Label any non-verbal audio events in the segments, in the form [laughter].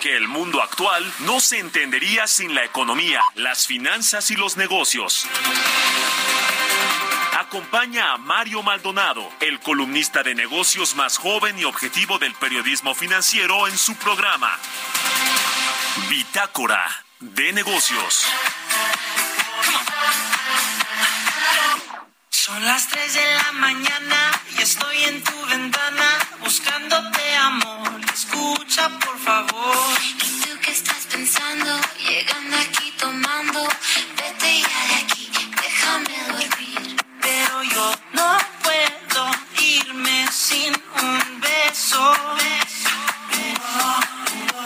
Porque el mundo actual no se entendería sin la economía, las finanzas y los negocios. Acompaña a Mario Maldonado, el columnista de negocios más joven y objetivo del periodismo financiero en su programa. Bitácora de negocios. Son las 3 de la mañana y estoy en tu ventana buscándote amor. Escucha, por favor. ¿Y tú qué estás pensando? Llegando aquí tomando. Vete ya de aquí, déjame dormir. Pero yo no puedo irme sin un beso.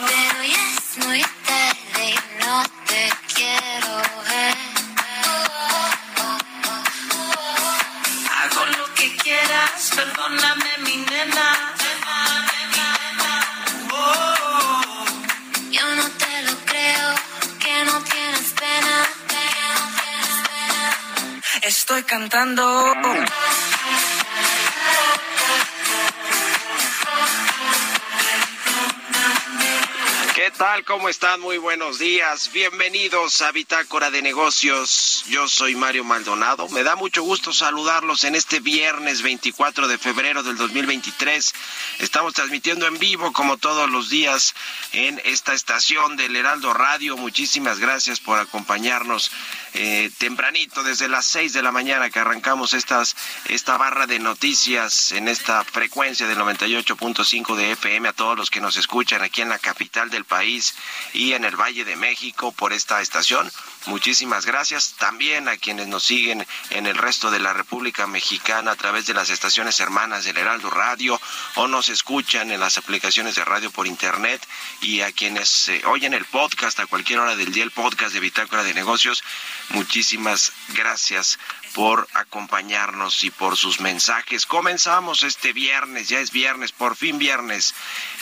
Pero ya es muy tarde y no te quiero ver. Hago lo que quieras, perdóname mi nena. Estoy cantando. ¿Qué tal? ¿Cómo están? Muy buenos días. Bienvenidos a Bitácora de Negocios. Yo soy Mario Maldonado. Me da mucho gusto saludarlos en este viernes 24 de febrero del 2023. Estamos transmitiendo en vivo como todos los días en esta estación del Heraldo Radio. Muchísimas gracias por acompañarnos eh, tempranito desde las 6 de la mañana que arrancamos estas, esta barra de noticias en esta frecuencia del 98.5 de FM a todos los que nos escuchan aquí en la capital del país y en el Valle de México por esta estación. Muchísimas gracias también a quienes nos siguen en el resto de la República Mexicana a través de las estaciones hermanas del Heraldo Radio o nos escuchan en las aplicaciones de radio por internet y a quienes eh, oyen el podcast a cualquier hora del día, el podcast de Bitácora de Negocios. Muchísimas gracias por acompañarnos y por sus mensajes. Comenzamos este viernes, ya es viernes, por fin viernes,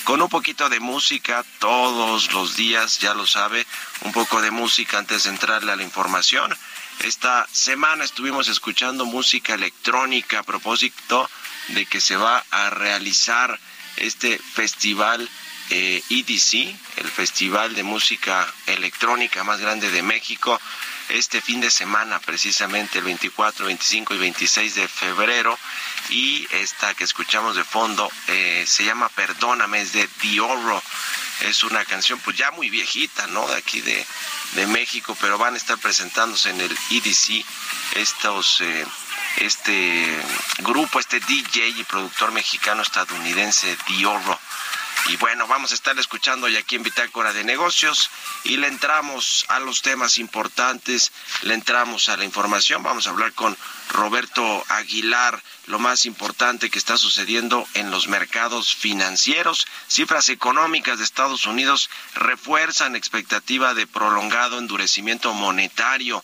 con un poquito de música todos los días, ya lo sabe, un poco de música antes de entrarle a la información. Esta semana estuvimos escuchando música electrónica a propósito de que se va a realizar este festival eh, EDC, el festival de música electrónica más grande de México este fin de semana, precisamente el 24, 25 y 26 de febrero. Y esta que escuchamos de fondo eh, se llama Perdóname, es de Dioro. Es una canción pues ya muy viejita, ¿no? De aquí de, de México, pero van a estar presentándose en el EDC estos... Eh, este grupo, este DJ y productor mexicano estadounidense Dioro. Y bueno, vamos a estar escuchando hoy aquí en Bitácora de Negocios y le entramos a los temas importantes, le entramos a la información. Vamos a hablar con Roberto Aguilar, lo más importante que está sucediendo en los mercados financieros. Cifras económicas de Estados Unidos refuerzan expectativa de prolongado endurecimiento monetario.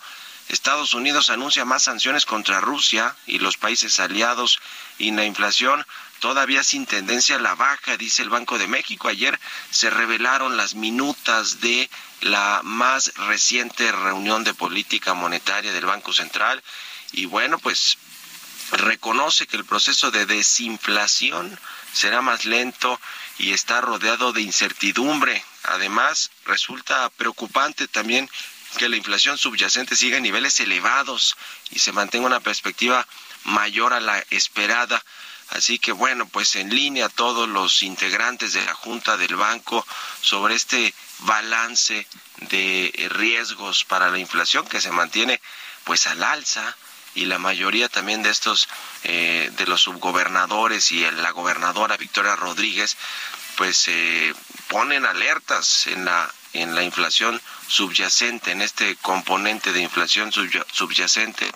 Estados Unidos anuncia más sanciones contra Rusia y los países aliados y la inflación todavía sin tendencia a la baja, dice el Banco de México. Ayer se revelaron las minutas de la más reciente reunión de política monetaria del Banco Central y bueno, pues reconoce que el proceso de desinflación será más lento y está rodeado de incertidumbre. Además, resulta preocupante también que la inflación subyacente siga en niveles elevados y se mantenga una perspectiva mayor a la esperada. Así que bueno, pues en línea todos los integrantes de la Junta del Banco sobre este balance de riesgos para la inflación que se mantiene pues al alza y la mayoría también de estos eh, de los subgobernadores y la gobernadora Victoria Rodríguez pues eh, ponen alertas en la en la inflación subyacente, en este componente de inflación subyacente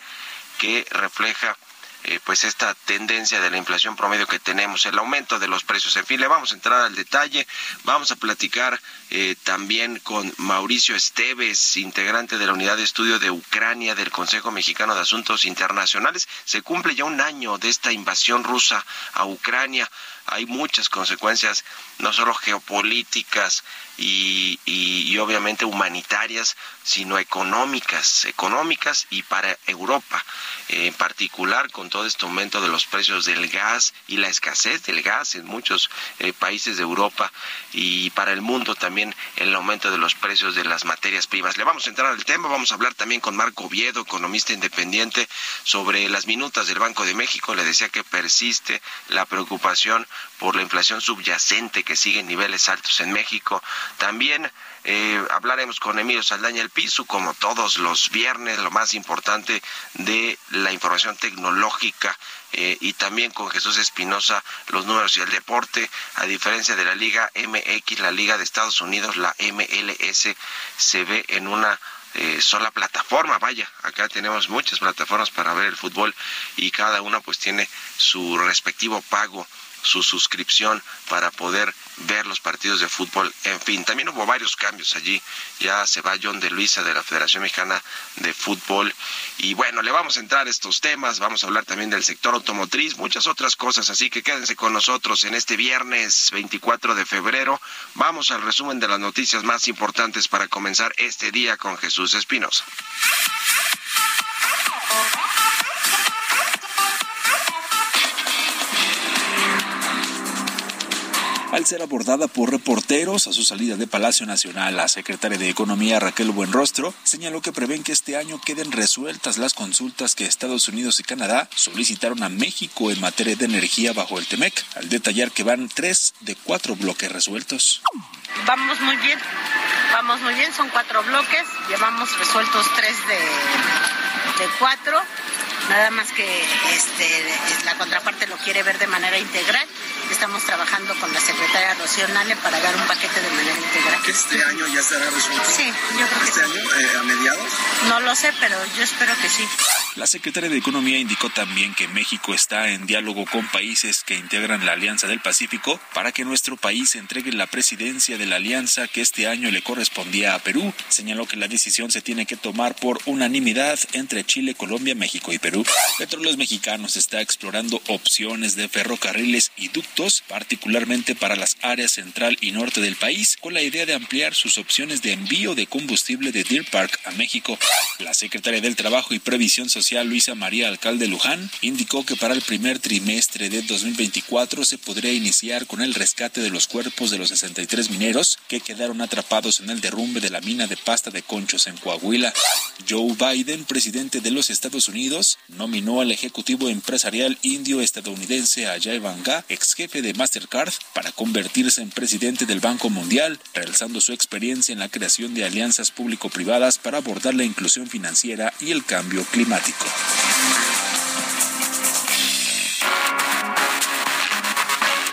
que refleja eh, pues esta tendencia de la inflación promedio que tenemos, el aumento de los precios. En fin, le vamos a entrar al detalle, vamos a platicar eh, también con Mauricio Esteves, integrante de la Unidad de Estudio de Ucrania del Consejo Mexicano de Asuntos Internacionales. Se cumple ya un año de esta invasión rusa a Ucrania hay muchas consecuencias, no solo geopolíticas y, y, obviamente humanitarias, sino económicas, económicas y para Europa, en particular con todo este aumento de los precios del gas y la escasez del gas en muchos eh, países de Europa y para el mundo también el aumento de los precios de las materias primas. Le vamos a entrar al tema, vamos a hablar también con Marco Oviedo, economista independiente, sobre las minutas del Banco de México. Le decía que persiste la preocupación por la inflación subyacente que sigue en niveles altos en México. También eh, hablaremos con Emilio Saldaña el Piso, como todos los viernes, lo más importante de la información tecnológica eh, y también con Jesús Espinosa los números y el deporte. A diferencia de la Liga MX, la Liga de Estados Unidos, la MLS, se ve en una eh, sola plataforma, vaya, acá tenemos muchas plataformas para ver el fútbol y cada una pues tiene su respectivo pago su suscripción para poder ver los partidos de fútbol. En fin, también hubo varios cambios allí. Ya se va John de Luisa de la Federación Mexicana de Fútbol. Y bueno, le vamos a entrar a estos temas. Vamos a hablar también del sector automotriz, muchas otras cosas. Así que quédense con nosotros en este viernes 24 de febrero. Vamos al resumen de las noticias más importantes para comenzar este día con Jesús Espinosa. Al ser abordada por reporteros. A su salida de Palacio Nacional, la secretaria de Economía Raquel Buenrostro señaló que prevén que este año queden resueltas las consultas que Estados Unidos y Canadá solicitaron a México en materia de energía bajo el TEMEC, al detallar que van tres de cuatro bloques resueltos. Vamos muy bien, vamos muy bien, son cuatro bloques, llevamos resueltos tres de, de cuatro nada más que este, la contraparte lo quiere ver de manera integral. Estamos trabajando con la secretaria Rocío Nale para dar un paquete de manera integral. ¿Este año ya será resuelto? Sí, yo creo que ¿Este año, eh, a mediados? No lo sé, pero yo espero que sí. La secretaria de Economía indicó también que México está en diálogo con países que integran la Alianza del Pacífico para que nuestro país entregue la presidencia de la alianza que este año le correspondía a Perú. Señaló que la decisión se tiene que tomar por unanimidad entre Chile, Colombia, México y Perú. Petróleos Mexicanos está explorando opciones de ferrocarriles y ductos, particularmente para las áreas central y norte del país, con la idea de ampliar sus opciones de envío de combustible de Deer Park a México. La secretaria del Trabajo y Previsión Social Luisa María Alcalde Luján indicó que para el primer trimestre de 2024 se podría iniciar con el rescate de los cuerpos de los 63 mineros que quedaron atrapados en el derrumbe de la mina de pasta de conchos en Coahuila. Joe Biden, presidente de los Estados Unidos, nominó al ejecutivo empresarial indio-estadounidense Ajay Banga, ex jefe de Mastercard, para convertirse en presidente del Banco Mundial, realzando su experiencia en la creación de alianzas público-privadas para abordar la inclusión financiera y el cambio climático.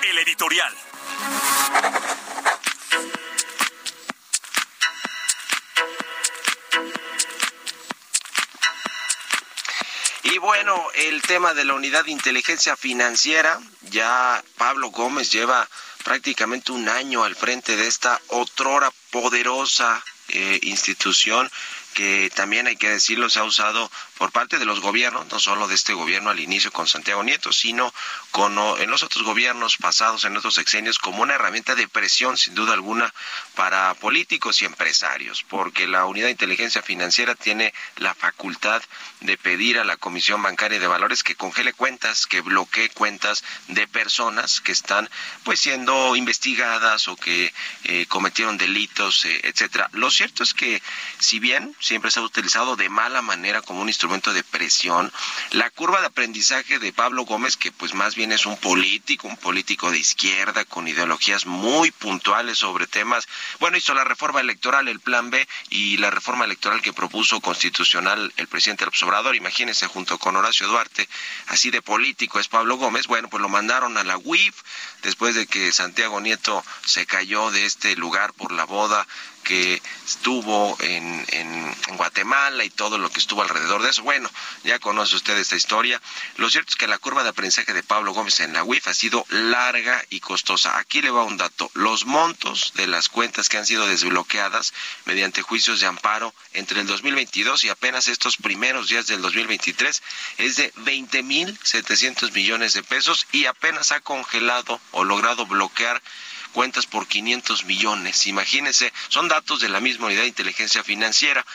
El editorial. Y bueno, el tema de la unidad de inteligencia financiera, ya Pablo Gómez lleva prácticamente un año al frente de esta otrora poderosa eh, institución que también hay que decirlo, se ha usado por parte de los gobiernos, no solo de este gobierno al inicio con Santiago Nieto, sino con, en los otros gobiernos pasados, en otros sexenios, como una herramienta de presión, sin duda alguna, para políticos y empresarios, porque la Unidad de Inteligencia Financiera tiene la facultad de pedir a la Comisión Bancaria de Valores que congele cuentas, que bloquee cuentas de personas que están pues siendo investigadas o que eh, cometieron delitos, eh, etcétera. Lo cierto es que si bien siempre se ha utilizado de mala manera como un instrumento de presión. La curva de aprendizaje de Pablo Gómez, que pues más bien es un político, un político de izquierda con ideologías muy puntuales sobre temas, bueno, hizo la reforma electoral, el plan B y la reforma electoral que propuso constitucional el presidente López Obrador, imagínense junto con Horacio Duarte, así de político es Pablo Gómez, bueno, pues lo mandaron a la UIF después de que Santiago Nieto se cayó de este lugar por la boda que estuvo en, en, Guatemala y todo lo que estuvo alrededor de eso. Bueno, ya conoce usted esta historia. Lo cierto es que la curva de aprendizaje de Pablo Gómez en la UIF ha sido larga y costosa. Aquí le va un dato. Los montos de las cuentas que han sido desbloqueadas mediante juicios de amparo entre el 2022 y apenas estos primeros días del 2023 es de 20.700 millones de pesos y apenas ha congelado o logrado bloquear cuentas por 500 millones. Imagínense, son datos de la misma unidad de inteligencia financiera.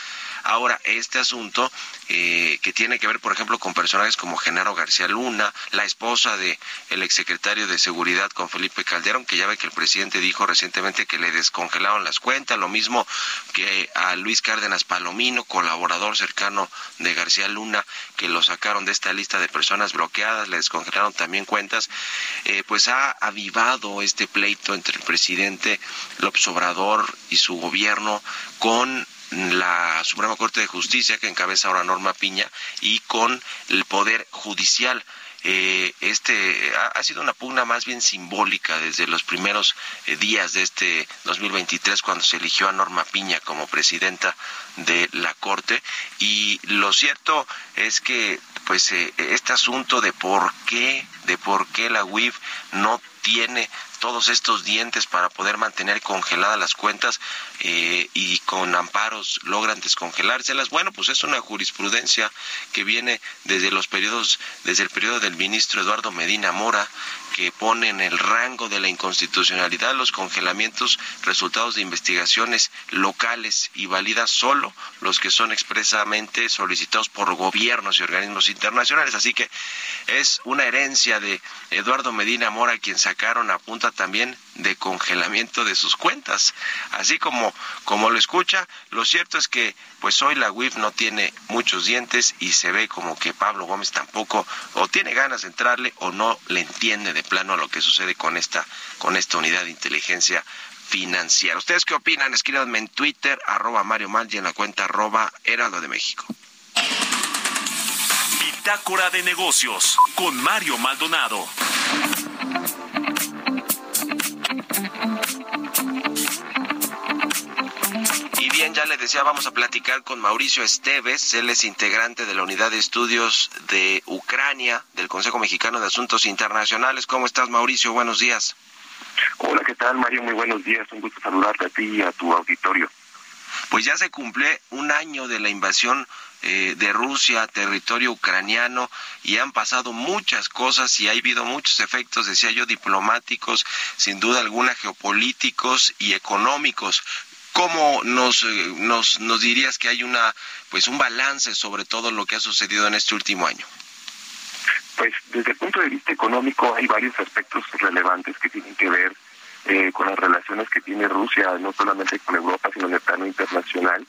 Ahora, este asunto eh, que tiene que ver, por ejemplo, con personajes como Genaro García Luna, la esposa de exsecretario de Seguridad con Felipe Calderón, que ya ve que el presidente dijo recientemente que le descongelaron las cuentas, lo mismo que a Luis Cárdenas Palomino, colaborador cercano de García Luna, que lo sacaron de esta lista de personas bloqueadas, le descongelaron también cuentas, eh, pues ha avivado este pleito entre el presidente López Obrador y su gobierno con la Suprema Corte de Justicia, que encabeza ahora Norma Piña, y con el Poder Judicial. Eh, este ha, sido una pugna más bien simbólica desde los primeros eh, días de este 2023 cuando se eligió a Norma Piña como presidenta de la Corte y lo cierto es que pues eh, este asunto de por qué de por qué la UIF no tiene todos estos dientes para poder mantener congeladas las cuentas eh, y con amparos logran descongelárselas. Bueno, pues es una jurisprudencia que viene desde los periodos, desde el periodo del ministro Eduardo Medina Mora, que pone en el rango de la inconstitucionalidad los congelamientos resultados de investigaciones locales y valida solo los que son expresamente solicitados por gobiernos y organismos internacionales. Así que es una herencia de Eduardo Medina Mora quien sacaron a punta también de congelamiento de sus cuentas. Así como, como lo escucha, lo cierto es que pues hoy la UIF no tiene muchos dientes y se ve como que Pablo Gómez tampoco o tiene ganas de entrarle o no le entiende de plano lo que sucede con esta, con esta unidad de inteligencia financiera. ¿Ustedes qué opinan? Escríbanme en Twitter, arroba Mario Mal y en la cuenta arroba Heraldo de México. Bitácora de negocios con Mario Maldonado. Bien, ya le decía, vamos a platicar con Mauricio Esteves, él es integrante de la Unidad de Estudios de Ucrania del Consejo Mexicano de Asuntos Internacionales. ¿Cómo estás, Mauricio? Buenos días. Hola, ¿qué tal, Mario? Muy buenos días. Un gusto saludarte a ti y a tu auditorio. Pues ya se cumple un año de la invasión eh, de Rusia a territorio ucraniano y han pasado muchas cosas y ha habido muchos efectos, decía yo, diplomáticos, sin duda alguna geopolíticos y económicos. ¿Cómo nos, eh, nos, nos dirías que hay una, pues un balance sobre todo lo que ha sucedido en este último año? Pues desde el punto de vista económico hay varios aspectos relevantes que tienen que ver eh, con las relaciones que tiene Rusia, no solamente con Europa, sino en el plano internacional.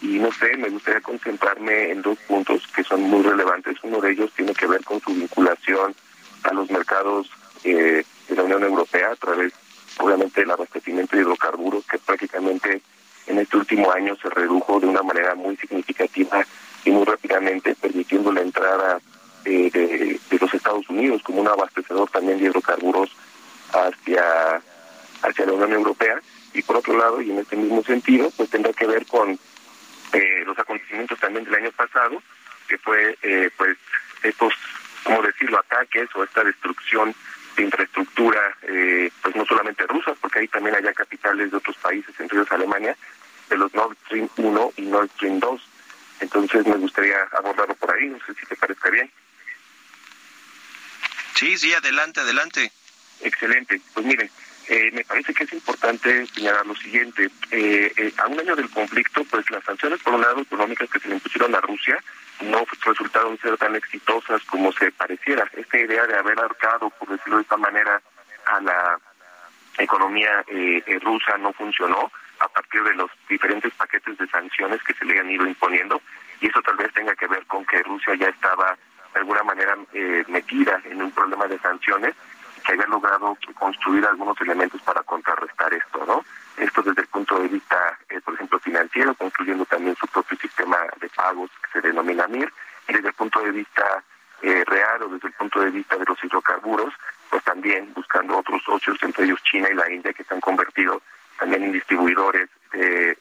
Y no sé, me gustaría concentrarme en dos puntos que son muy relevantes. Uno de ellos tiene que ver con su vinculación a los mercados eh, de la Unión Europea a través, obviamente, del abastecimiento de hidrocarburos, que prácticamente en este último año se redujo de una manera muy significativa y muy rápidamente, permitiendo la entrada de, de los Estados Unidos como un abastecedor también de hidrocarburos hacia hacia la Unión Europea. Y por otro lado y en este mismo sentido pues tendrá que ver con eh, los acontecimientos también del año pasado que fue eh, pues estos cómo decirlo ataques o esta destrucción de infraestructura eh, pues no solamente rusas porque ahí también hay capitales de otros países entre ellos Alemania de los Nord Stream 1 y Nord Stream 2 entonces me gustaría abordarlo por ahí no sé si te parezca bien. Sí sí adelante adelante. Excelente. Pues miren eh, me parece que es importante señalar lo siguiente. Eh, eh, a un año del conflicto, pues las sanciones, por un lado, económicas que se le impusieron a Rusia, no resultaron ser tan exitosas como se pareciera. Esta idea de haber arcado, por decirlo de esta manera, a la economía rusa no funcionó a partir de los diferentes paquetes de sanciones que se le han ido imponiendo y eso tal vez tenga que ver con que Rusia ya estaba de alguna manera metida en un problema de sanciones que haya logrado construir algunos elementos para contrarrestar esto, ¿no? Esto desde el punto de vista, eh, por ejemplo, financiero, construyendo también su propio sistema de pagos que se denomina MIR, y desde el punto de vista eh, real o desde el punto de vista de los hidrocarburos, pues también buscando otros socios, entre ellos China y la India, que se han convertido también en distribuidores de,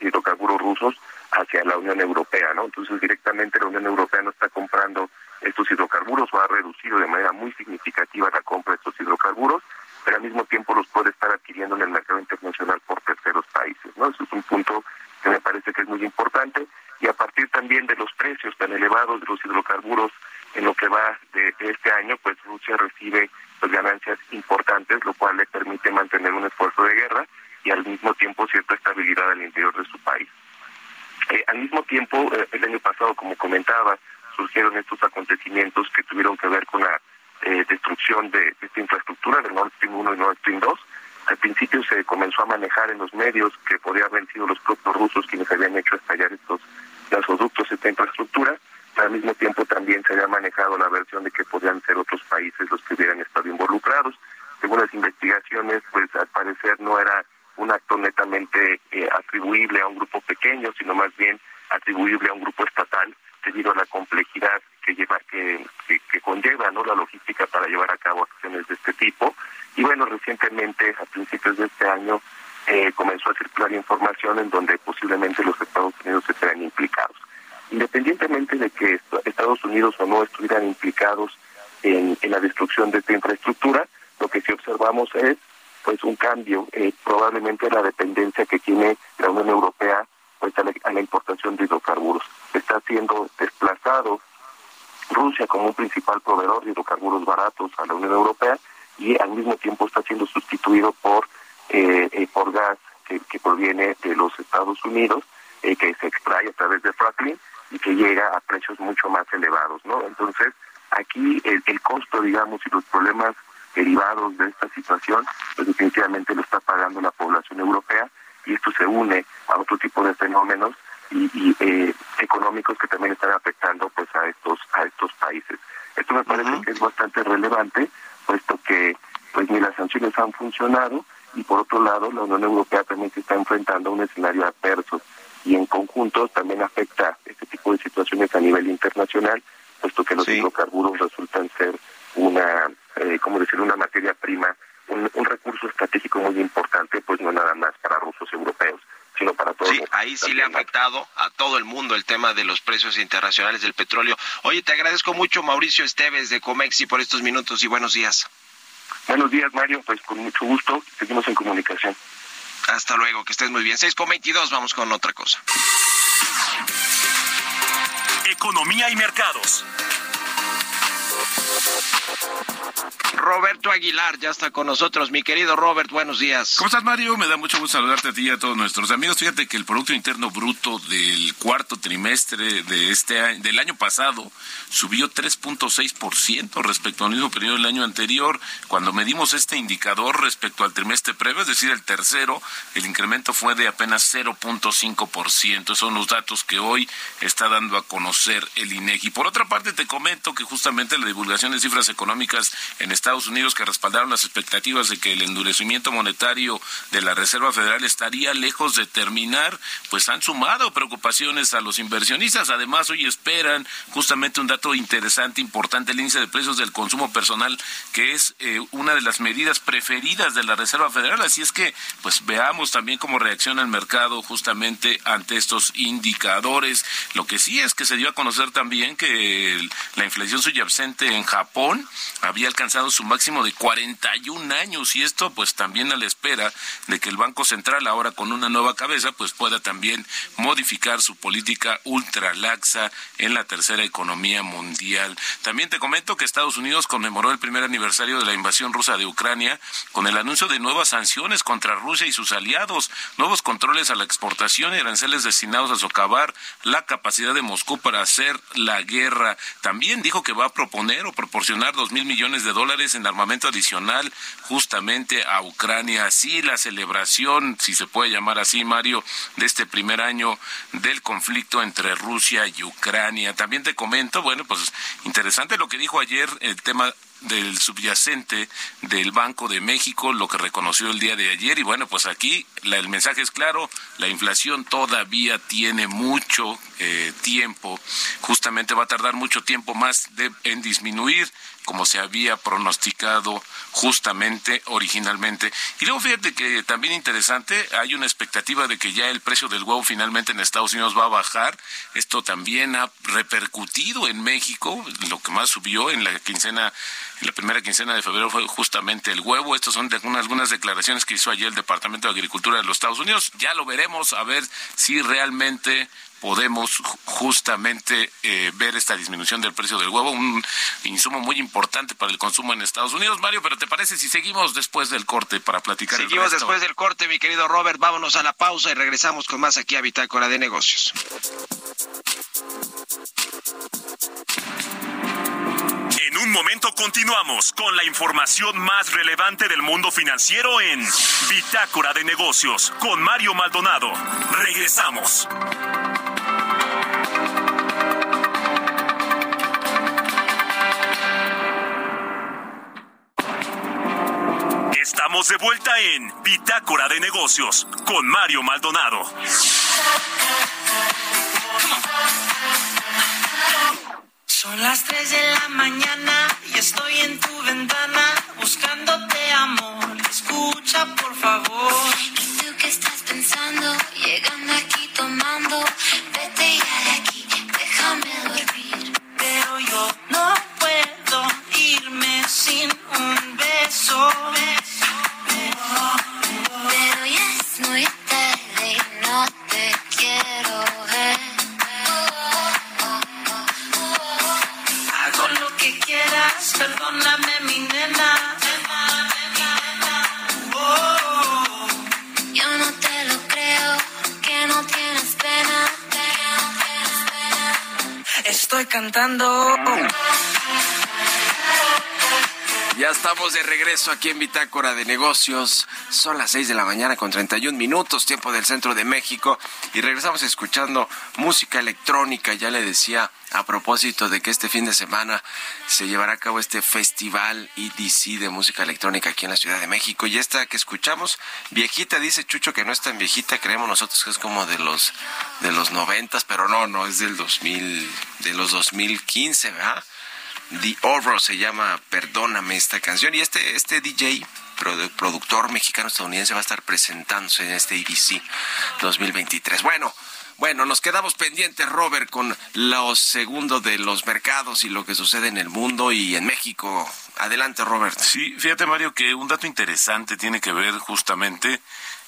hidrocarburos rusos hacia la Unión Europea, ¿no? Entonces directamente la Unión Europea no está comprando estos hidrocarburos o ha reducido de manera muy significativa la compra de estos hidrocarburos, pero al mismo tiempo los puede estar adquiriendo en el mercado internacional por terceros países, ¿no? Eso es un punto que me parece que es muy importante y a partir también de los precios tan elevados de los hidrocarburos en lo que va de, este año, pues Rusia recibe pues, ganancias importantes, lo cual le permite mantener un esfuerzo de guerra y al mismo tiempo cierta estabilidad al interior de su país. Eh, al mismo tiempo, eh, el año pasado, como comentaba, surgieron estos acontecimientos que tuvieron que ver con la eh, destrucción de, esta infraestructura del Nord Stream 1 y Nord Stream 2. Al principio se comenzó a manejar en los medios que podría haber sido los propios rusos quienes habían hecho estallar estos gasoductos, esta infraestructura. Al mismo tiempo también se había manejado la versión de que podían ser otros países los que hubieran estado involucrados. Según las investigaciones, pues al parecer no era un acto netamente eh, atribuible a un grupo pequeño, sino más bien atribuible a un grupo estatal debido a la complejidad que lleva que, conlleva no la logística para llevar a cabo acciones de este tipo. Y bueno recientemente a principios de este año eh, comenzó a circular información en donde posiblemente los Estados Unidos estén implicados. Independientemente de que Estados Unidos o no estuvieran implicados en la destrucción de esta infraestructura lo que sí observamos es pues un cambio eh, probablemente la dependencia que tiene la Unión Europea pues a la, importación de hidrocarburos. Está siendo desplazado Rusia como un principal proveedor de hidrocarburos baratos a la Unión Europea y al mismo tiempo está siendo sustituido por eh, eh, por gas que, proviene de los Estados Unidos que se extrae a través de fracking y que llega a precios mucho más elevados, ¿no? Entonces aquí el, el costo, digamos, y los problemas derivados de esta situación, pues definitivamente lo está pagando la población europea y esto se une a otro tipo de fenómenos y, eh, económicos que también están afectando pues a estos a estos países. Esto me parece que es bastante relevante, puesto que pues ni las sanciones han funcionado y por otro lado la Unión Europea también se está enfrentando a un escenario adverso y en conjunto también afecta este tipo de situaciones a nivel internacional, puesto que los hidrocarburos resultan ser una, eh, como decir, una materia prima, un, recurso estratégico muy importante, pues no nada más para rusos europeos, sino para todos. Sí, ahí sí le ha afectado a todo el mundo el tema de los precios internacionales del petróleo. Oye, te agradezco mucho, Mauricio Esteves de Comexi, por estos minutos y buenos días. Buenos días, Mario, pues con mucho gusto, seguimos en comunicación. Hasta luego, que estés muy bien. 6 con 22, vamos con otra cosa. Economía y mercados. Roberto Aguilar ya está con nosotros. Mi querido Robert, buenos días. ¿Cómo estás, Mario? Me da mucho gusto saludarte a ti y a todos nuestros amigos. Fíjate que el Producto Interno Bruto del cuarto trimestre de este año, del año pasado subió 3.6% respecto al mismo periodo del año anterior. Cuando medimos este indicador respecto al trimestre previo, es decir, el tercero, el incremento fue de apenas 0.5%. Son los datos que hoy está dando a conocer el INEGI. Por otra parte, te comento que justamente la divulgación de cifras económicas en Estados Unidos que respaldaron las expectativas de que el endurecimiento monetario de la Reserva Federal estaría lejos de terminar, pues han sumado preocupaciones a los inversionistas. Además, hoy esperan justamente un dato interesante, importante, el índice de precios del consumo personal, que es eh, una de las medidas preferidas de la Reserva Federal. Así es que, pues veamos también cómo reacciona el mercado justamente ante estos indicadores. Lo que sí es que se dio a conocer también que la inflación subyacente en Japón había alcanzado su máximo de 41 años y esto pues también a la espera de que el Banco Central ahora con una nueva cabeza pues pueda también modificar su política ultra laxa en la tercera economía mundial. También te comento que Estados Unidos conmemoró el primer aniversario de la invasión rusa de Ucrania con el anuncio de nuevas sanciones contra Rusia y sus aliados, nuevos controles a la exportación y aranceles destinados a socavar la capacidad de Moscú para hacer la guerra. También dijo que va a proponer o proporcionar dos mil millones de dólares en armamento adicional justamente a Ucrania. Así la celebración, si se puede llamar así, Mario, de este primer año del conflicto entre Rusia y Ucrania. También te comento, bueno, pues interesante lo que dijo ayer el tema del subyacente del Banco de México, lo que reconoció el día de ayer. Y bueno, pues aquí el mensaje es claro, la inflación todavía tiene mucho eh, tiempo, justamente va a tardar mucho tiempo más en disminuir como se había pronosticado justamente originalmente. Y luego fíjate que también interesante, hay una expectativa de que ya el precio del huevo finalmente en Estados Unidos va a bajar. Esto también ha repercutido en México, lo que más subió en la quincena en la primera quincena de febrero fue justamente el huevo. Estas son algunas declaraciones que hizo ayer el Departamento de Agricultura de los Estados Unidos. Ya lo veremos a ver si realmente podemos justamente eh, ver esta disminución del precio del huevo, un insumo muy importante para el consumo en Estados Unidos. Mario, pero ¿te parece si seguimos después del corte para platicar? Seguimos después del corte, mi querido Robert. Vámonos a la pausa y regresamos con más aquí a Bitácora de Negocios. En un momento continuamos con la información más relevante del mundo financiero en Bitácora de Negocios con Mario Maldonado. Regresamos. Estamos de vuelta en Bitácora de Negocios con Mario Maldonado. Son las 3 de la mañana y estoy en tu ventana buscándote amor. Escucha, por favor. Estamos de regreso aquí en Bitácora de Negocios. Son las 6 de la mañana con 31 minutos, tiempo del centro de México. Y regresamos escuchando música electrónica. Ya le decía a propósito de que este fin de semana se llevará a cabo este festival EDC de música electrónica aquí en la Ciudad de México. Y esta que escuchamos, viejita, dice Chucho que no es tan viejita, creemos nosotros que es como de los de los noventas, pero no, no, es del 2000, de los 2015, ¿verdad? The Oro se llama Perdóname esta canción y este, este DJ produ- productor mexicano estadounidense va a estar presentándose en este EDC 2023. Bueno, bueno, nos quedamos pendientes, Robert, con lo segundo de los mercados y lo que sucede en el mundo y en México. Adelante, Robert. Sí, fíjate Mario que un dato interesante tiene que ver justamente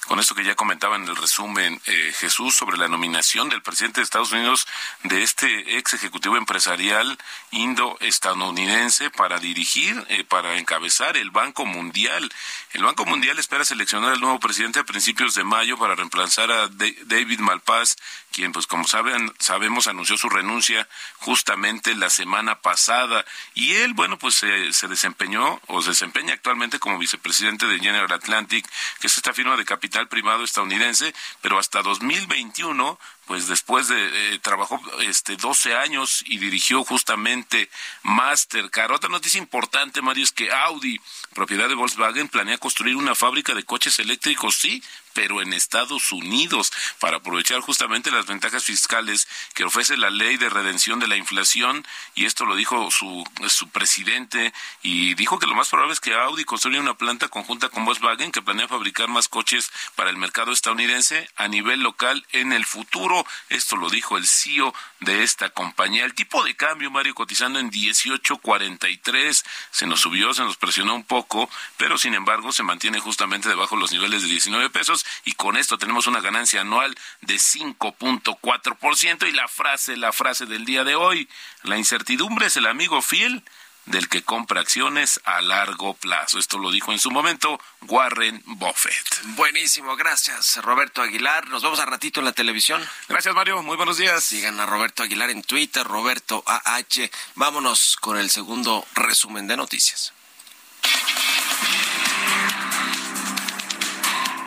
con esto que ya comentaba en el resumen eh, Jesús sobre la nominación del presidente de Estados Unidos de este ex ejecutivo empresarial indo-estadounidense para dirigir, eh, para encabezar el Banco Mundial. El Banco Mundial espera seleccionar al nuevo presidente a principios de mayo para reemplazar a Da- David Malpass, quien, pues como saben, sabemos, anunció su renuncia justamente la semana pasada. Y él, bueno, pues se- se desempeñó o se desempeña actualmente como vicepresidente de General Atlantic, que es esta firma de capital privado estadounidense, pero hasta 2021 pues después de eh, trabajó este 12 años y dirigió justamente Mastercard. Otra noticia importante, Mario, es que Audi, propiedad de Volkswagen, planea construir una fábrica de coches eléctricos, sí, pero en Estados Unidos, para aprovechar justamente las ventajas fiscales que ofrece la ley de redención de la inflación, y esto lo dijo su, su presidente, y dijo que lo más probable es que Audi construya una planta conjunta con Volkswagen que planea fabricar más coches para el mercado estadounidense a nivel local en el futuro. Esto lo dijo el CEO de esta compañía. El tipo de cambio, Mario, cotizando en 18.43, se nos subió, se nos presionó un poco, pero sin embargo se mantiene justamente debajo de los niveles de 19 pesos y con esto tenemos una ganancia anual de 5.4% y la frase, la frase del día de hoy, la incertidumbre es el amigo fiel del que compra acciones a largo plazo. Esto lo dijo en su momento Warren Buffett. Buenísimo, gracias, Roberto Aguilar. Nos vemos a ratito en la televisión. Gracias, Mario. Muy buenos días. Sigan a Roberto Aguilar en Twitter, Roberto AH. Vámonos con el segundo resumen de noticias.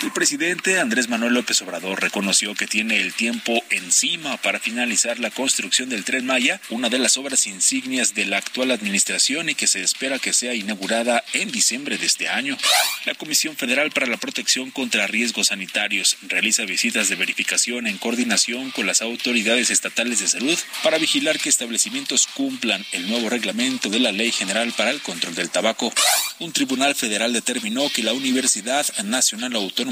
El presidente Andrés Manuel López Obrador reconoció que tiene el tiempo encima para finalizar la construcción del tren Maya, una de las obras insignias de la actual administración y que se espera que sea inaugurada en diciembre de este año. La Comisión Federal para la Protección contra Riesgos Sanitarios realiza visitas de verificación en coordinación con las autoridades estatales de salud para vigilar que establecimientos cumplan el nuevo reglamento de la Ley General para el Control del Tabaco. Un tribunal federal determinó que la Universidad Nacional Autónoma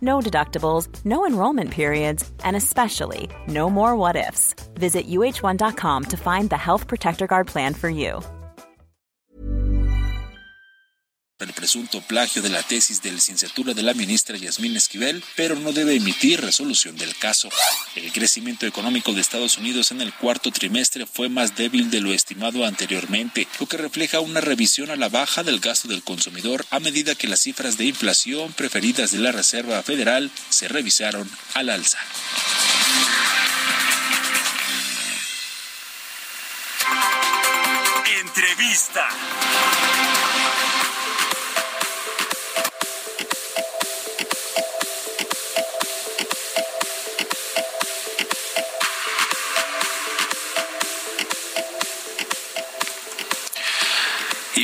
No deductibles, no enrollment periods, and especially no more what ifs. Visit uh1.com to find the Health Protector Guard plan for you. El presunto plagio de la tesis de licenciatura de la ministra Yasmín Esquivel, pero no debe emitir resolución del caso. El crecimiento económico de Estados Unidos en el cuarto trimestre fue más débil de lo estimado anteriormente, lo que refleja una revisión a la baja del gasto del consumidor a medida que las cifras de inflación preferidas de la Reserva Federal se revisaron al alza. Entrevista.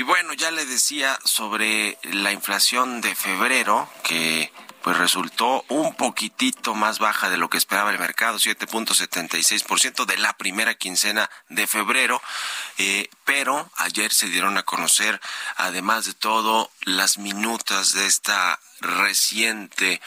Y bueno, ya le decía sobre la inflación de febrero que pues resultó un poquitito más baja de lo que esperaba el mercado, 7.76% de la primera quincena de febrero, eh, pero ayer se dieron a conocer, además de todo, las minutas de esta reciente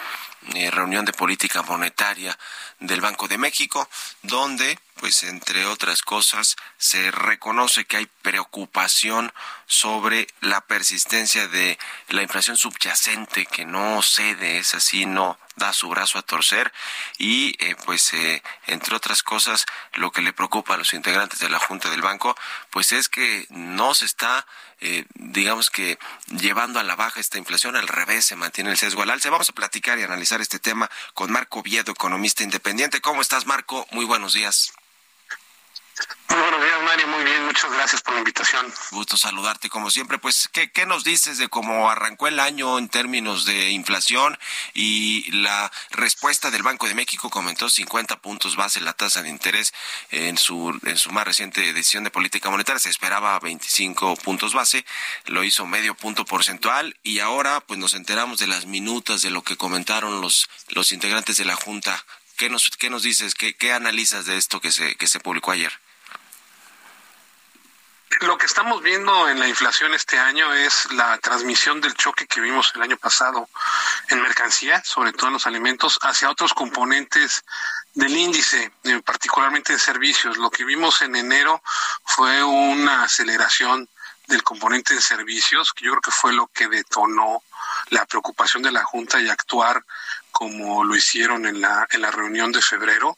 eh, reunión de política monetaria del Banco de México, donde, pues entre otras cosas, se reconoce que hay preocupación sobre la persistencia de la inflación subyacente que no cede, es así, no da su brazo a torcer y eh, pues eh, entre otras cosas lo que le preocupa a los integrantes de la Junta del Banco pues es que no se está eh, digamos que llevando a la baja esta inflación al revés se mantiene el sesgo al alza. Vamos a platicar y analizar este tema con Marco Viedo economista independiente. ¿cómo estás Marco? muy buenos días muy buenos días, Mario. Muy bien, muchas gracias por la invitación. Gusto saludarte como siempre. Pues, ¿qué, ¿qué, nos dices de cómo arrancó el año en términos de inflación y la respuesta del Banco de México? Comentó 50 puntos base la tasa de interés en su, en su más reciente decisión de política monetaria. Se esperaba 25 puntos base, lo hizo medio punto porcentual y ahora pues nos enteramos de las minutas de lo que comentaron los, los integrantes de la Junta. ¿Qué nos, qué nos dices? ¿Qué, ¿Qué analizas de esto que se, que se publicó ayer? Lo que estamos viendo en la inflación este año es la transmisión del choque que vimos el año pasado en mercancía, sobre todo en los alimentos, hacia otros componentes del índice, eh, particularmente en servicios. Lo que vimos en enero fue una aceleración del componente de servicios, que yo creo que fue lo que detonó preocupación de la Junta y actuar como lo hicieron en la, en la reunión de febrero.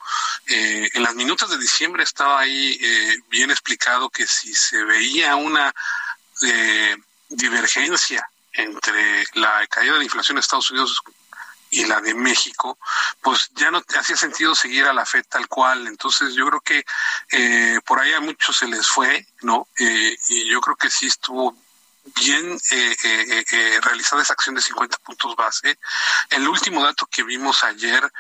Eh, en las minutas de diciembre estaba ahí eh, bien explicado que si se veía una eh, divergencia entre la caída de la inflación de Estados Unidos y la de México, pues ya no hacía sentido seguir a la FED tal cual. Entonces yo creo que eh, por ahí a muchos se les fue, ¿no? Eh, y yo creo que sí estuvo bien eh, eh, eh, realizada esa acción de 50 puntos base. El último dato que vimos ayer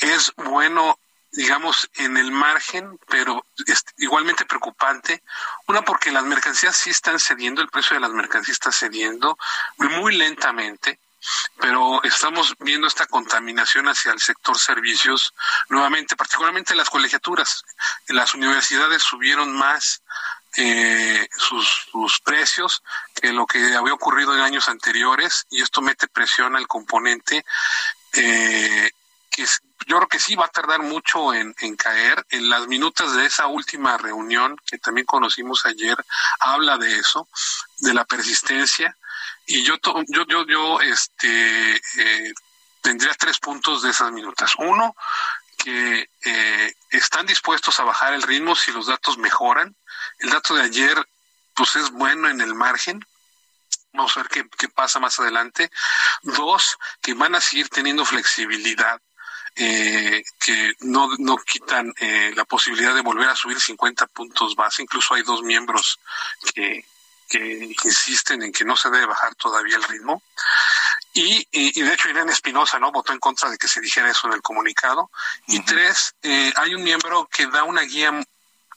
es bueno digamos, en el margen, pero es igualmente preocupante. Una, porque las mercancías sí están cediendo, el precio de las mercancías está cediendo muy lentamente, pero estamos viendo esta contaminación hacia el sector servicios nuevamente, particularmente las colegiaturas. Las universidades subieron más eh, sus, precios que lo que había ocurrido en años anteriores y esto mete presión al componente eh, que yo creo que sí va a tardar mucho en, en, caer. En las minutas de esa última reunión que también conocimos ayer, habla de eso, de la persistencia. Y yo, yo, yo, yo, este, eh, tendría tres puntos de esas minutas. Uno, que eh, están dispuestos a bajar el ritmo si los datos mejoran. El dato de ayer, pues es bueno en el margen. Vamos a ver qué, qué pasa más adelante. Dos, que van a seguir teniendo flexibilidad eh, que no, no quitan eh, la posibilidad de volver a subir 50 puntos base. Incluso hay dos miembros que, que insisten en que no se debe bajar todavía el ritmo. Y, y, de hecho Irene Espinosa no votó en contra de que se dijera eso en el comunicado. Y tres, eh, hay un miembro que da una guía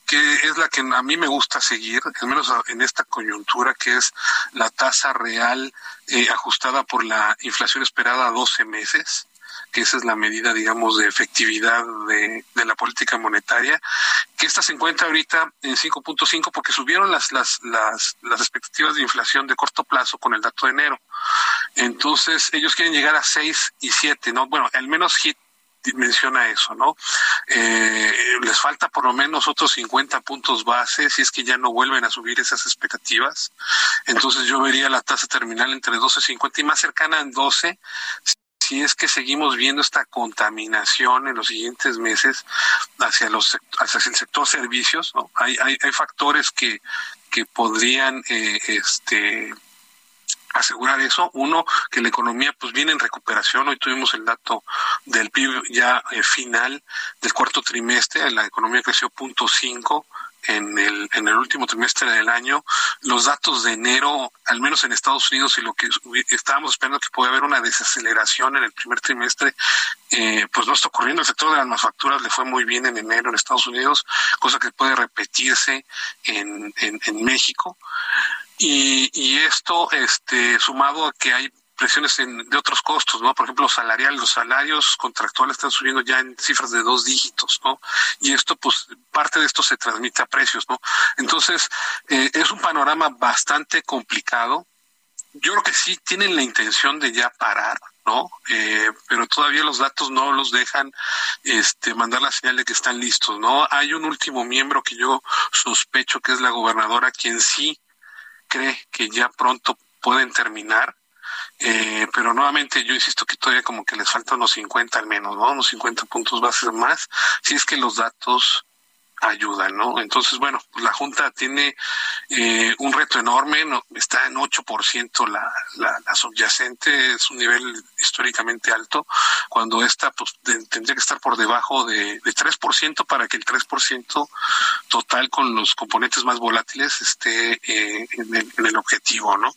que es la que a mí me gusta seguir, al menos en esta coyuntura, que es la tasa real eh, ajustada por la inflación esperada a 12 meses que esa es la medida, digamos, de efectividad de, de la política monetaria, que esta se encuentra ahorita en 5.5 porque subieron las, las, las, las expectativas de inflación de corto plazo con el dato de enero. Entonces, ellos quieren llegar a 6 y 7, ¿no? Bueno, al menos HIT menciona eso, ¿no? Eh, les falta por lo menos otros 50 puntos base si es que ya no vuelven a subir esas expectativas. Entonces yo vería la tasa terminal entre 12.50 y más cercana en 12 si es que seguimos viendo esta contaminación en los siguientes meses hacia los hacia el sector servicios, ¿no? Hay, hay, hay factores que, que podrían eh, este asegurar eso. Uno, que la economía pues viene en recuperación. Hoy tuvimos el dato del PIB ya eh, final del cuarto trimestre. La economía creció punto cinco en el, en el último trimestre del año. Los datos de enero, al menos en Estados Unidos, y lo que estábamos esperando que puede haber una desaceleración en el primer trimestre, eh, pues no está ocurriendo. El sector de las manufacturas le fue muy bien en enero en Estados Unidos, cosa que puede repetirse en, en México. Y, y esto, este, sumado a que hay presiones en, de otros costos, ¿no? Por ejemplo, salarial, los salarios contractuales están subiendo ya en cifras de dos dígitos, ¿no? Y esto, pues, parte de esto se transmite a precios, ¿no? Entonces, eh, es un panorama bastante complicado. Yo creo que sí tienen la intención de ya parar, ¿no? Eh, pero todavía los datos no los dejan este, mandar la señal de que están listos, ¿no? Hay un último miembro que yo sospecho que es la gobernadora, quien sí cree que ya pronto pueden terminar, eh, pero nuevamente yo insisto que todavía como que les faltan unos 50 al menos, ¿no? Unos 50 puntos bases más, si es que los datos ayudan, ¿no? Entonces, bueno, la Junta tiene eh, un reto enorme, no, está en 8% la, la, la subyacente, es un nivel históricamente alto, cuando esta pues, tendría que estar por debajo de, de 3% para que el 3% total con los componentes más volátiles esté eh, en, el, en el objetivo, ¿no?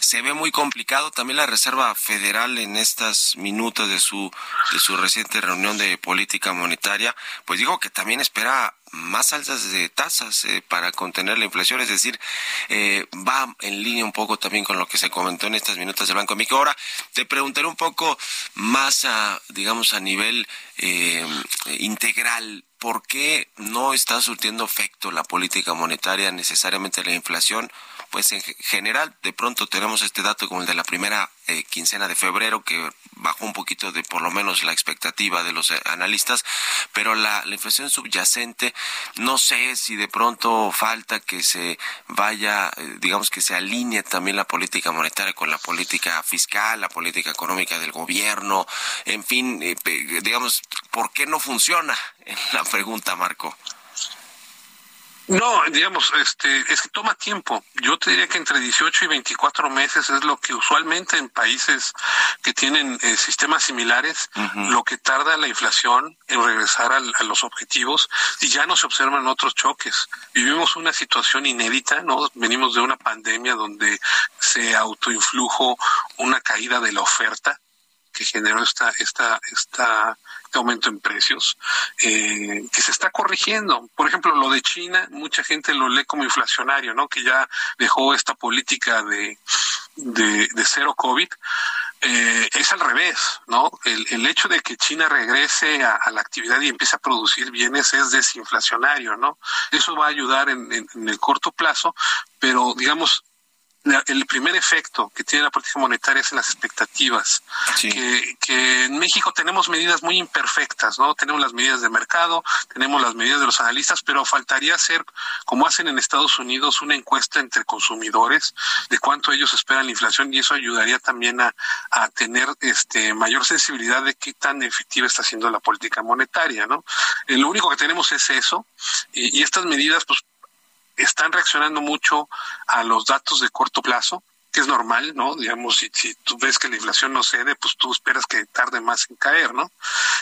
Se ve muy complicado también la Reserva Federal en estas minutos de su de su reciente reunión de política monetaria, pues dijo que también espera más altas de tasas eh, para contener la inflación, es decir, eh, va en línea un poco también con lo que se comentó en estas minutos del Banco de México. Ahora, te preguntaré un poco más a, digamos, a nivel eh, integral, ¿por qué no está surtiendo efecto la política monetaria necesariamente la inflación? Pues en general de pronto tenemos este dato como el de la primera eh, quincena de febrero que bajó un poquito de por lo menos la expectativa de los analistas, pero la, la, inflación subyacente no sé si de pronto falta que se vaya, eh, digamos que se alinee también la política monetaria con la política fiscal, la política económica del gobierno, en fin, eh, digamos, ¿por qué no funciona? [laughs] La pregunta, Marco. No, digamos, este, es que toma tiempo. Yo te diría que entre 18 y 24 meses es lo que usualmente en países que tienen eh, sistemas similares, uh -huh. lo que tarda la inflación en regresar al, a los objetivos y ya no se observan otros choques. Vivimos una situación inédita, ¿no? Venimos de una pandemia donde se autoinflujo una caída de la oferta que generó esta, esta, esta, este aumento en precios, eh, que se está corrigiendo. Por ejemplo, lo de China, mucha gente lo lee como inflacionario, ¿no? Que ya dejó esta política de, de, cero COVID. Eh, es al revés, ¿no? El, el, hecho de que China regrese a, la actividad y empiece a producir bienes es desinflacionario, ¿no? Eso va a ayudar en, en el corto plazo, pero digamos, el primer efecto que tiene la política monetaria es en las expectativas. Que, que, en México tenemos medidas muy imperfectas, ¿no? Tenemos las medidas de mercado, tenemos las medidas de los analistas, pero faltaría hacer, como hacen en Estados Unidos, una encuesta entre consumidores de cuánto ellos esperan la inflación y eso ayudaría también a, a tener este mayor sensibilidad de qué tan efectiva está siendo la política monetaria, ¿no? Eh, lo único que tenemos es eso y, y estas medidas, pues están reaccionando mucho a los datos de corto plazo, que es normal, ¿no? Digamos, si, si tú ves que la inflación no cede, pues tú esperas que tarde más en caer, ¿no?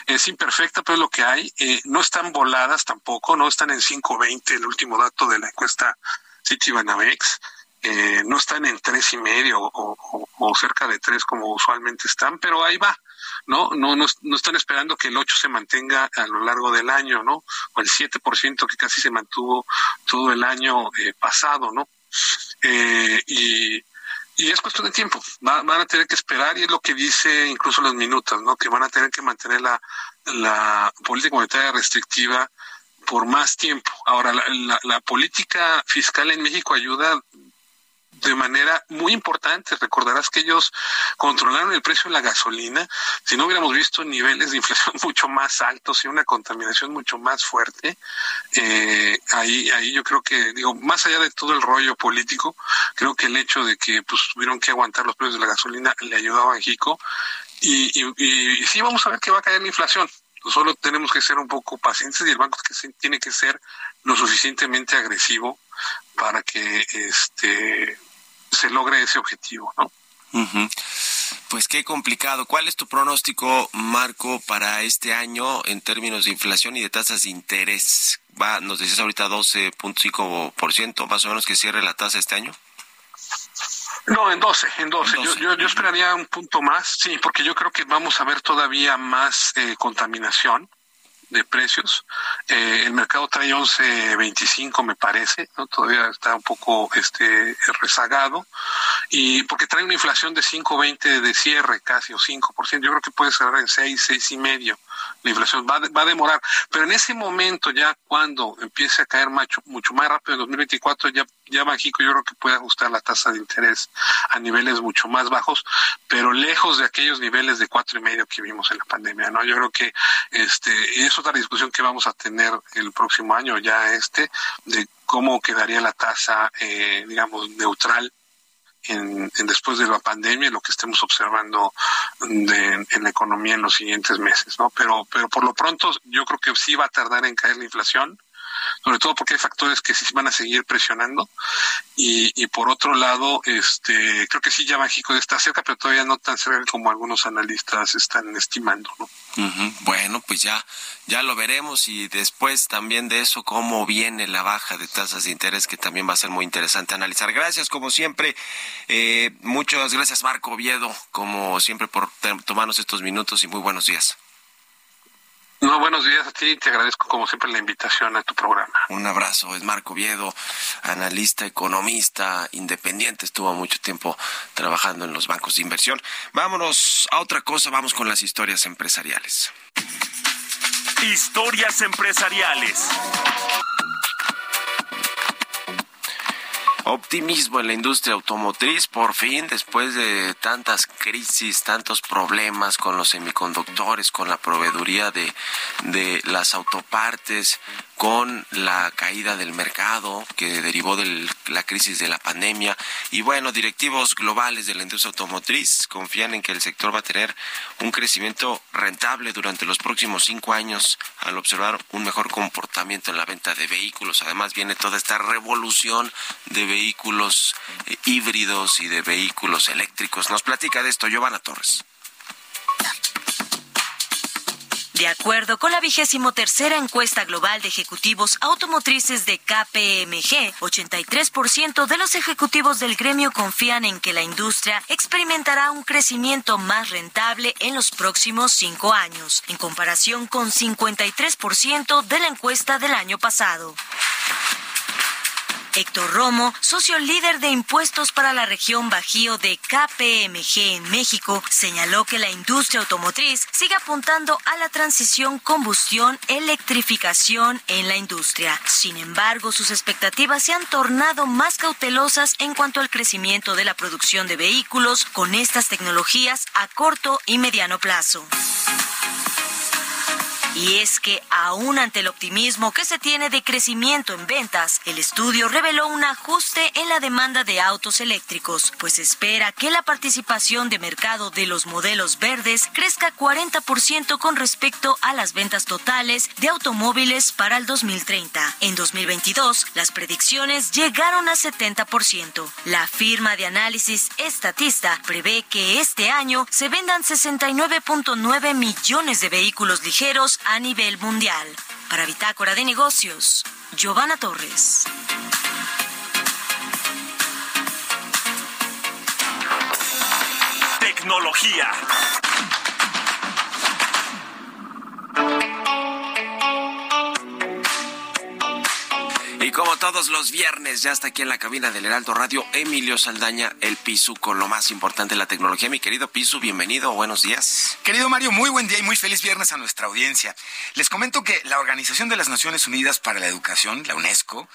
Es imperfecta, pero es lo que hay. Eh, no están voladas tampoco, no están en 5.20, el último dato de la encuesta Citibanamex. Eh, no están en tres y medio o, o, cerca de tres como usualmente están, pero ahí va, ¿no? No, no, no están esperando que el 8 se mantenga a lo largo del año, ¿no? O el 7% que casi se mantuvo todo el año eh, pasado, ¿no? Eh, y, y es cuestión de tiempo, van a tener que esperar y es lo que dice incluso los minutos, ¿no? Que van a tener que mantener la, la política monetaria restrictiva por más tiempo. Ahora, la, la, política fiscal en México ayuda de manera muy importante. Recordarás que ellos controlaron el precio de la gasolina. Si no hubiéramos visto niveles de inflación [laughs] mucho más altos y una contaminación mucho más fuerte, eh, ahí, ahí yo creo que, digo, más allá de todo el rollo político, creo que el hecho de que pues tuvieron que aguantar los precios de la gasolina le ayudaba a México. Y, y, y, sí, vamos a ver que va a caer la inflación. Solo tenemos que ser un poco pacientes y el banco tiene que ser lo suficientemente agresivo para que este se logre ese objetivo, ¿no? Pues qué complicado. ¿Cuál es tu pronóstico, Marco, para este año en términos de inflación y de tasas de interés? Va, nos decías ahorita 12.5%, más o menos que cierre la tasa este año. No, en 12, en 12. Yo, yo, yo, esperaría un punto más, sí, porque yo creo que vamos a ver todavía más eh, contaminación de precios. Eh, el mercado trae 11.25 me parece, ¿no? todavía está un poco este rezagado y porque trae una inflación de 5.20 de cierre casi o 5%, yo creo que puede cerrar en 6, seis y medio. La inflación va, va a demorar, pero en ese momento ya cuando empiece a caer mucho, mucho más rápido en 2024 ya ya México yo creo que puede ajustar la tasa de interés a niveles mucho más bajos, pero lejos de aquellos niveles de cuatro y medio que vimos en la pandemia, ¿no? Yo creo que este es otra discusión que vamos a tener el próximo año ya este de cómo quedaría la tasa, eh, digamos, neutral en, en, después de la pandemia, lo que estemos observando de, en la economía en los siguientes meses, ¿no? Pero, pero por lo pronto yo creo que sí va a tardar en caer la inflación sobre todo porque hay factores que sí van a seguir presionando y, y por otro lado, este, creo que sí ya México está cerca, pero todavía no tan cerca como algunos analistas están estimando, ¿no? Bueno, pues ya, ya lo veremos y después también de eso cómo viene la baja de tasas de interés que también va a ser muy interesante analizar. Gracias como siempre, eh, muchas gracias Marco Oviedo, como siempre por tomarnos estos minutos y muy buenos días. No, buenos días a ti. Te agradezco como siempre la invitación a tu programa. Un abrazo. Es Marco Viedo, analista, economista, independiente. Estuvo mucho tiempo trabajando en los bancos de inversión. Vámonos a otra cosa. Vamos con las historias empresariales. Historias empresariales. Optimismo en la industria automotriz, por fin, después de tantas crisis, tantos problemas con los semiconductores, con la proveeduría de, de las autopartes, con la caída del mercado que derivó de la crisis de la pandemia. Y bueno, directivos globales de la industria automotriz confían en que el sector va a tener un crecimiento rentable durante los próximos cinco años al observar un mejor comportamiento en la venta de vehículos. Además viene toda esta revolución de vehículos eh, híbridos y de vehículos eléctricos. Nos platica de esto Giovanna Torres. De acuerdo con la vigésimo tercera encuesta global de ejecutivos automotrices de KPMG, 83% de los ejecutivos del gremio confían en que la industria experimentará un crecimiento más rentable en los próximos cinco años, en comparación con 53% de la encuesta del año pasado. Héctor Romo, socio líder de impuestos para la región Bajío de KPMG en México, señaló que la industria automotriz sigue apuntando a la transición combustión-electrificación en la industria. Sin embargo, sus expectativas se han tornado más cautelosas en cuanto al crecimiento de la producción de vehículos con estas tecnologías a corto y mediano plazo. Y es que aún ante el optimismo que se tiene de crecimiento en ventas, el estudio reveló un ajuste en la demanda de autos eléctricos, pues espera que la participación de mercado de los modelos verdes crezca 40% con respecto a las ventas totales de automóviles para el 2030. En 2022, las predicciones llegaron a 70%. La firma de análisis Estatista prevé que este año se vendan 69.9 millones de vehículos ligeros a nivel mundial. Para Bitácora de Negocios, Giovanna Torres. Tecnología. Como todos los viernes, ya está aquí en la cabina del Heraldo Radio, Emilio Saldaña, el Pisu, con lo más importante de la tecnología. Mi querido Pisu, bienvenido, buenos días. Querido Mario, muy buen día y muy feliz viernes a nuestra audiencia. Les comento que la Organización de las Naciones Unidas para la Educación, la UNESCO,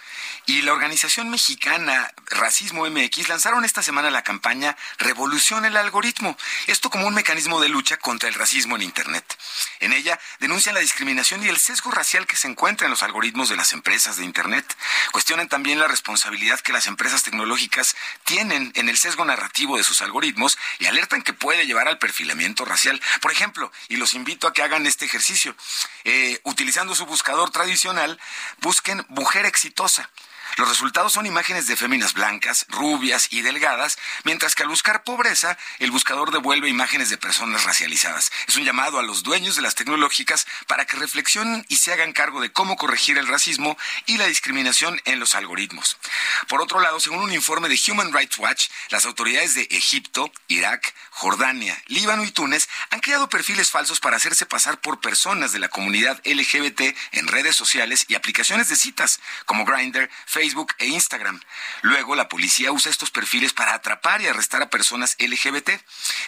y la Organización Mexicana Racismo MX lanzaron esta semana la campaña Revolución el Algoritmo, esto como un mecanismo de lucha contra el racismo en Internet. En ella denuncian la discriminación y el sesgo racial que se encuentra en los algoritmos de las empresas de Internet. Cuestionan también la responsabilidad que las empresas tecnológicas tienen en el sesgo narrativo de sus algoritmos y alertan que puede llevar al perfilamiento racial. Por ejemplo, y los invito a que hagan este ejercicio, eh, utilizando su buscador tradicional, busquen mujer exitosa. Los resultados son imágenes de féminas blancas, rubias y delgadas, mientras que al buscar pobreza, el buscador devuelve imágenes de personas racializadas. Es un llamado a los dueños de las tecnológicas para que reflexionen y se hagan cargo de cómo corregir el racismo y la discriminación en los algoritmos. Por otro lado, según un informe de Human Rights Watch, las autoridades de Egipto, Irak, Jordania, Líbano y Túnez han creado perfiles falsos para hacerse pasar por personas de la comunidad LGBT en redes sociales y aplicaciones de citas como Grindr, Facebook e Instagram. Luego, la policía usa estos perfiles para atrapar y arrestar a personas LGBT.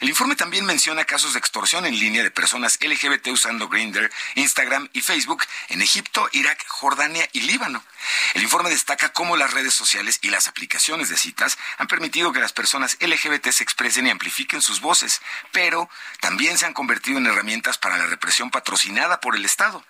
El informe también menciona casos de extorsión en línea de personas LGBT usando Grindr, Instagram y Facebook en Egipto, Irak, Jordania y Líbano. El informe destaca cómo las redes sociales y las aplicaciones de citas han permitido que las personas LGBT se expresen y amplifiquen sus voces, pero también se han convertido en herramientas para la represión patrocinada por el Estado.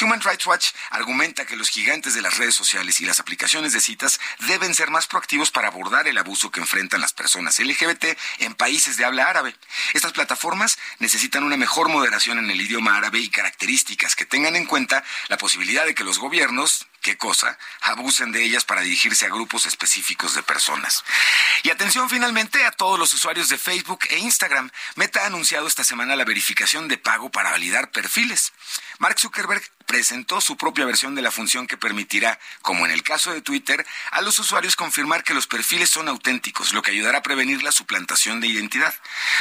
Human Rights Watch argumenta que los gigantes de las redes sociales y las aplicaciones de citas deben ser más proactivos para abordar el abuso que enfrentan las personas LGBT en países de habla árabe. Estas plataformas necesitan una mejor moderación en el idioma árabe y características que tengan en cuenta la posibilidad de que los gobiernos qué cosa, abusen de ellas para dirigirse a grupos específicos de personas. Y atención finalmente a todos los usuarios de Facebook e Instagram. Meta ha anunciado esta semana la verificación de pago para validar perfiles. Mark Zuckerberg presentó su propia versión de la función que permitirá, como en el caso de Twitter, a los usuarios confirmar que los perfiles son auténticos, lo que ayudará a prevenir la suplantación de identidad.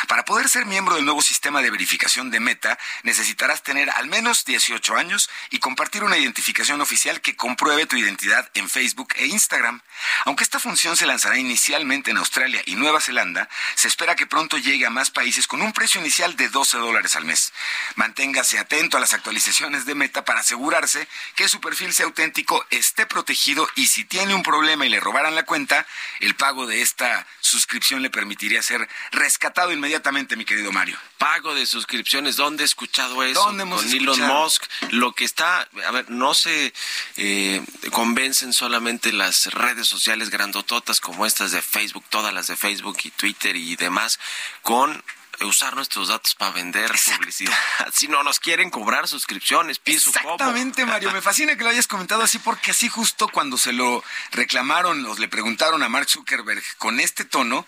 Para poder ser miembro del nuevo sistema de verificación de Meta, necesitarás tener al menos 18 años y compartir una identificación oficial que compruebe tu identidad en Facebook e Instagram. Aunque esta función se lanzará inicialmente en Australia y Nueva Zelanda, se espera que pronto llegue a más países con un precio inicial de 12 dólares al mes. Manténgase atento a las actualizaciones de Meta para asegurarse que su perfil sea auténtico, esté protegido y si tiene un problema y le robaran la cuenta, el pago de esta suscripción le permitiría ser rescatado inmediatamente, mi querido Mario. Pago de suscripciones, ¿dónde he escuchado eso? ¿Dónde hemos Con Elon escuchado? Musk, lo que está, a ver, no se eh, convencen solamente las redes sociales grandototas como estas de Facebook, todas las de Facebook y Twitter y demás, con usar nuestros datos para vender publicidad. [laughs] Si no nos quieren cobrar suscripciones, piso ¿cómo? Exactamente, Mario. Me [laughs] fascina que lo hayas comentado así porque así justo cuando se lo reclamaron o le preguntaron a Mark Zuckerberg con este tono,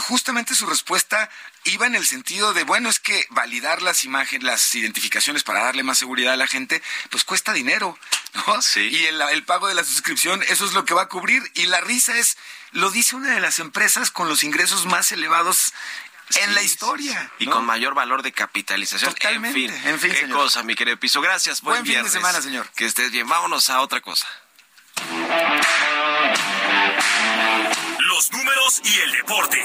justamente su respuesta iba en el sentido de, bueno, es que validar las imágenes, las identificaciones para darle más seguridad a la gente, pues cuesta dinero, ¿no? Y el, el pago de la suscripción, eso es lo que va a cubrir. Y la risa es, lo dice una de las empresas con los ingresos más elevados en la historia. Y ¿no? con mayor valor de capitalización. Totalmente. En fin, En fin, qué señor. cosa, mi querido Piso. Gracias. Buen, Buen fin de viernes. semana, señor. Que estés bien. Vámonos a otra cosa. los números y el deporte.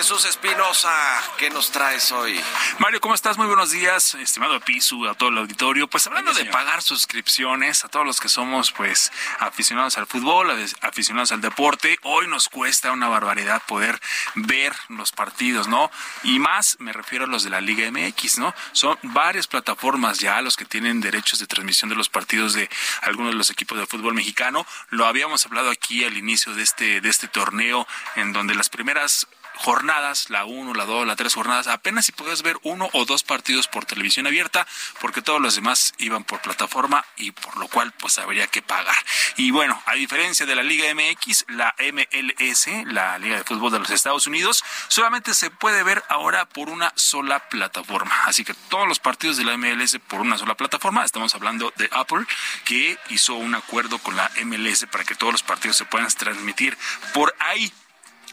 Jesús Espinosa, ¿qué nos traes hoy? Mario, ¿cómo estás? Muy buenos días, estimado Pisu, a todo el auditorio. Pues hablando de pagar suscripciones, a todos los que somos pues aficionados al fútbol, aficionados al deporte, hoy nos cuesta una barbaridad poder ver los partidos, ¿no? Y más me refiero a los de la Liga MX, ¿no? Son varias plataformas ya los que tienen derechos de transmisión de los partidos de algunos de los equipos de fútbol mexicano. Lo habíamos hablado aquí al inicio de este de este torneo en donde las primeras jornadas, la 1, la 2, la 3 jornadas, apenas si podías ver uno o dos partidos por televisión abierta, porque todos los demás iban por plataforma y por lo cual pues habría que pagar. Y bueno, a diferencia de la Liga MX, la MLS, la Liga de Fútbol de los Estados Unidos, solamente se puede ver ahora por una sola plataforma. Así que todos los partidos de la MLS por una sola plataforma, estamos hablando de Apple, que hizo un acuerdo con la MLS para que todos los partidos se puedan transmitir por ahí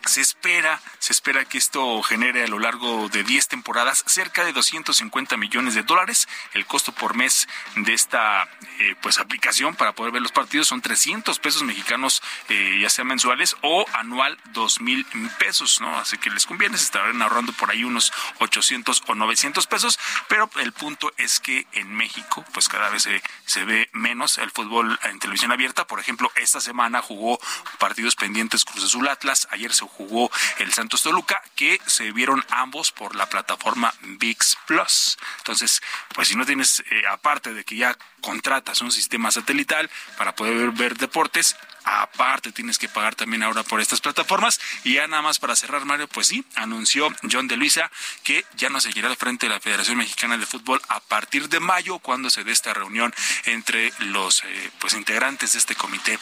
se espera, se espera que esto genere a lo largo de 10 temporadas cerca de 250 millones de dólares. El costo por mes de esta eh, pues aplicación para poder ver los partidos son 300 pesos mexicanos, eh, ya sea mensuales o anual 2 mil pesos, ¿no? Así que les conviene, se estarán ahorrando por ahí unos 800 o 900 pesos, pero el punto es que en México pues cada vez se, se ve menos el fútbol en televisión abierta. Por ejemplo, esta semana jugó partidos pendientes Cruz Azul Atlas, ayer se jugó el Santos Toluca, que se vieron ambos por la plataforma VIX Plus. Entonces, pues si no tienes, eh, aparte de que ya contratas un sistema satelital para poder ver deportes, aparte tienes que pagar también ahora por estas plataformas. Y ya nada más para cerrar, Mario, pues sí, anunció John de Luisa que ya no seguirá al frente de la Federación Mexicana de Fútbol a partir de mayo, cuando se dé esta reunión entre los eh, pues integrantes de este comité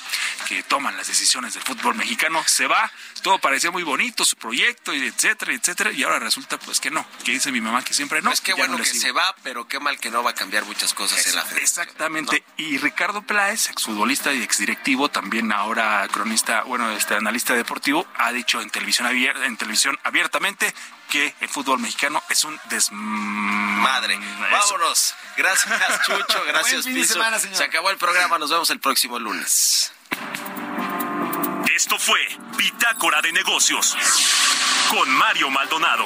que toman las decisiones del fútbol mexicano. Se va, todo parecía muy bonito, su proyecto, y etcétera, etcétera, y ahora resulta pues que no, que dice mi mamá que siempre no. Es que bueno que se va, pero qué mal que no va a cambiar muchas cosas en la Federación. Exactamente. Y Ricardo Pláez, exfutbolista y exdirectivo, también ahora cronista, bueno, este analista deportivo, ha dicho en televisión abierta, en televisión abiertamente que el fútbol mexicano es un desmadre. Vámonos. Gracias, Chucho. [laughs] Gracias, Piso. Se acabó el programa. Nos vemos el próximo lunes. Esto fue Bitácora de Negocios con Mario Maldonado.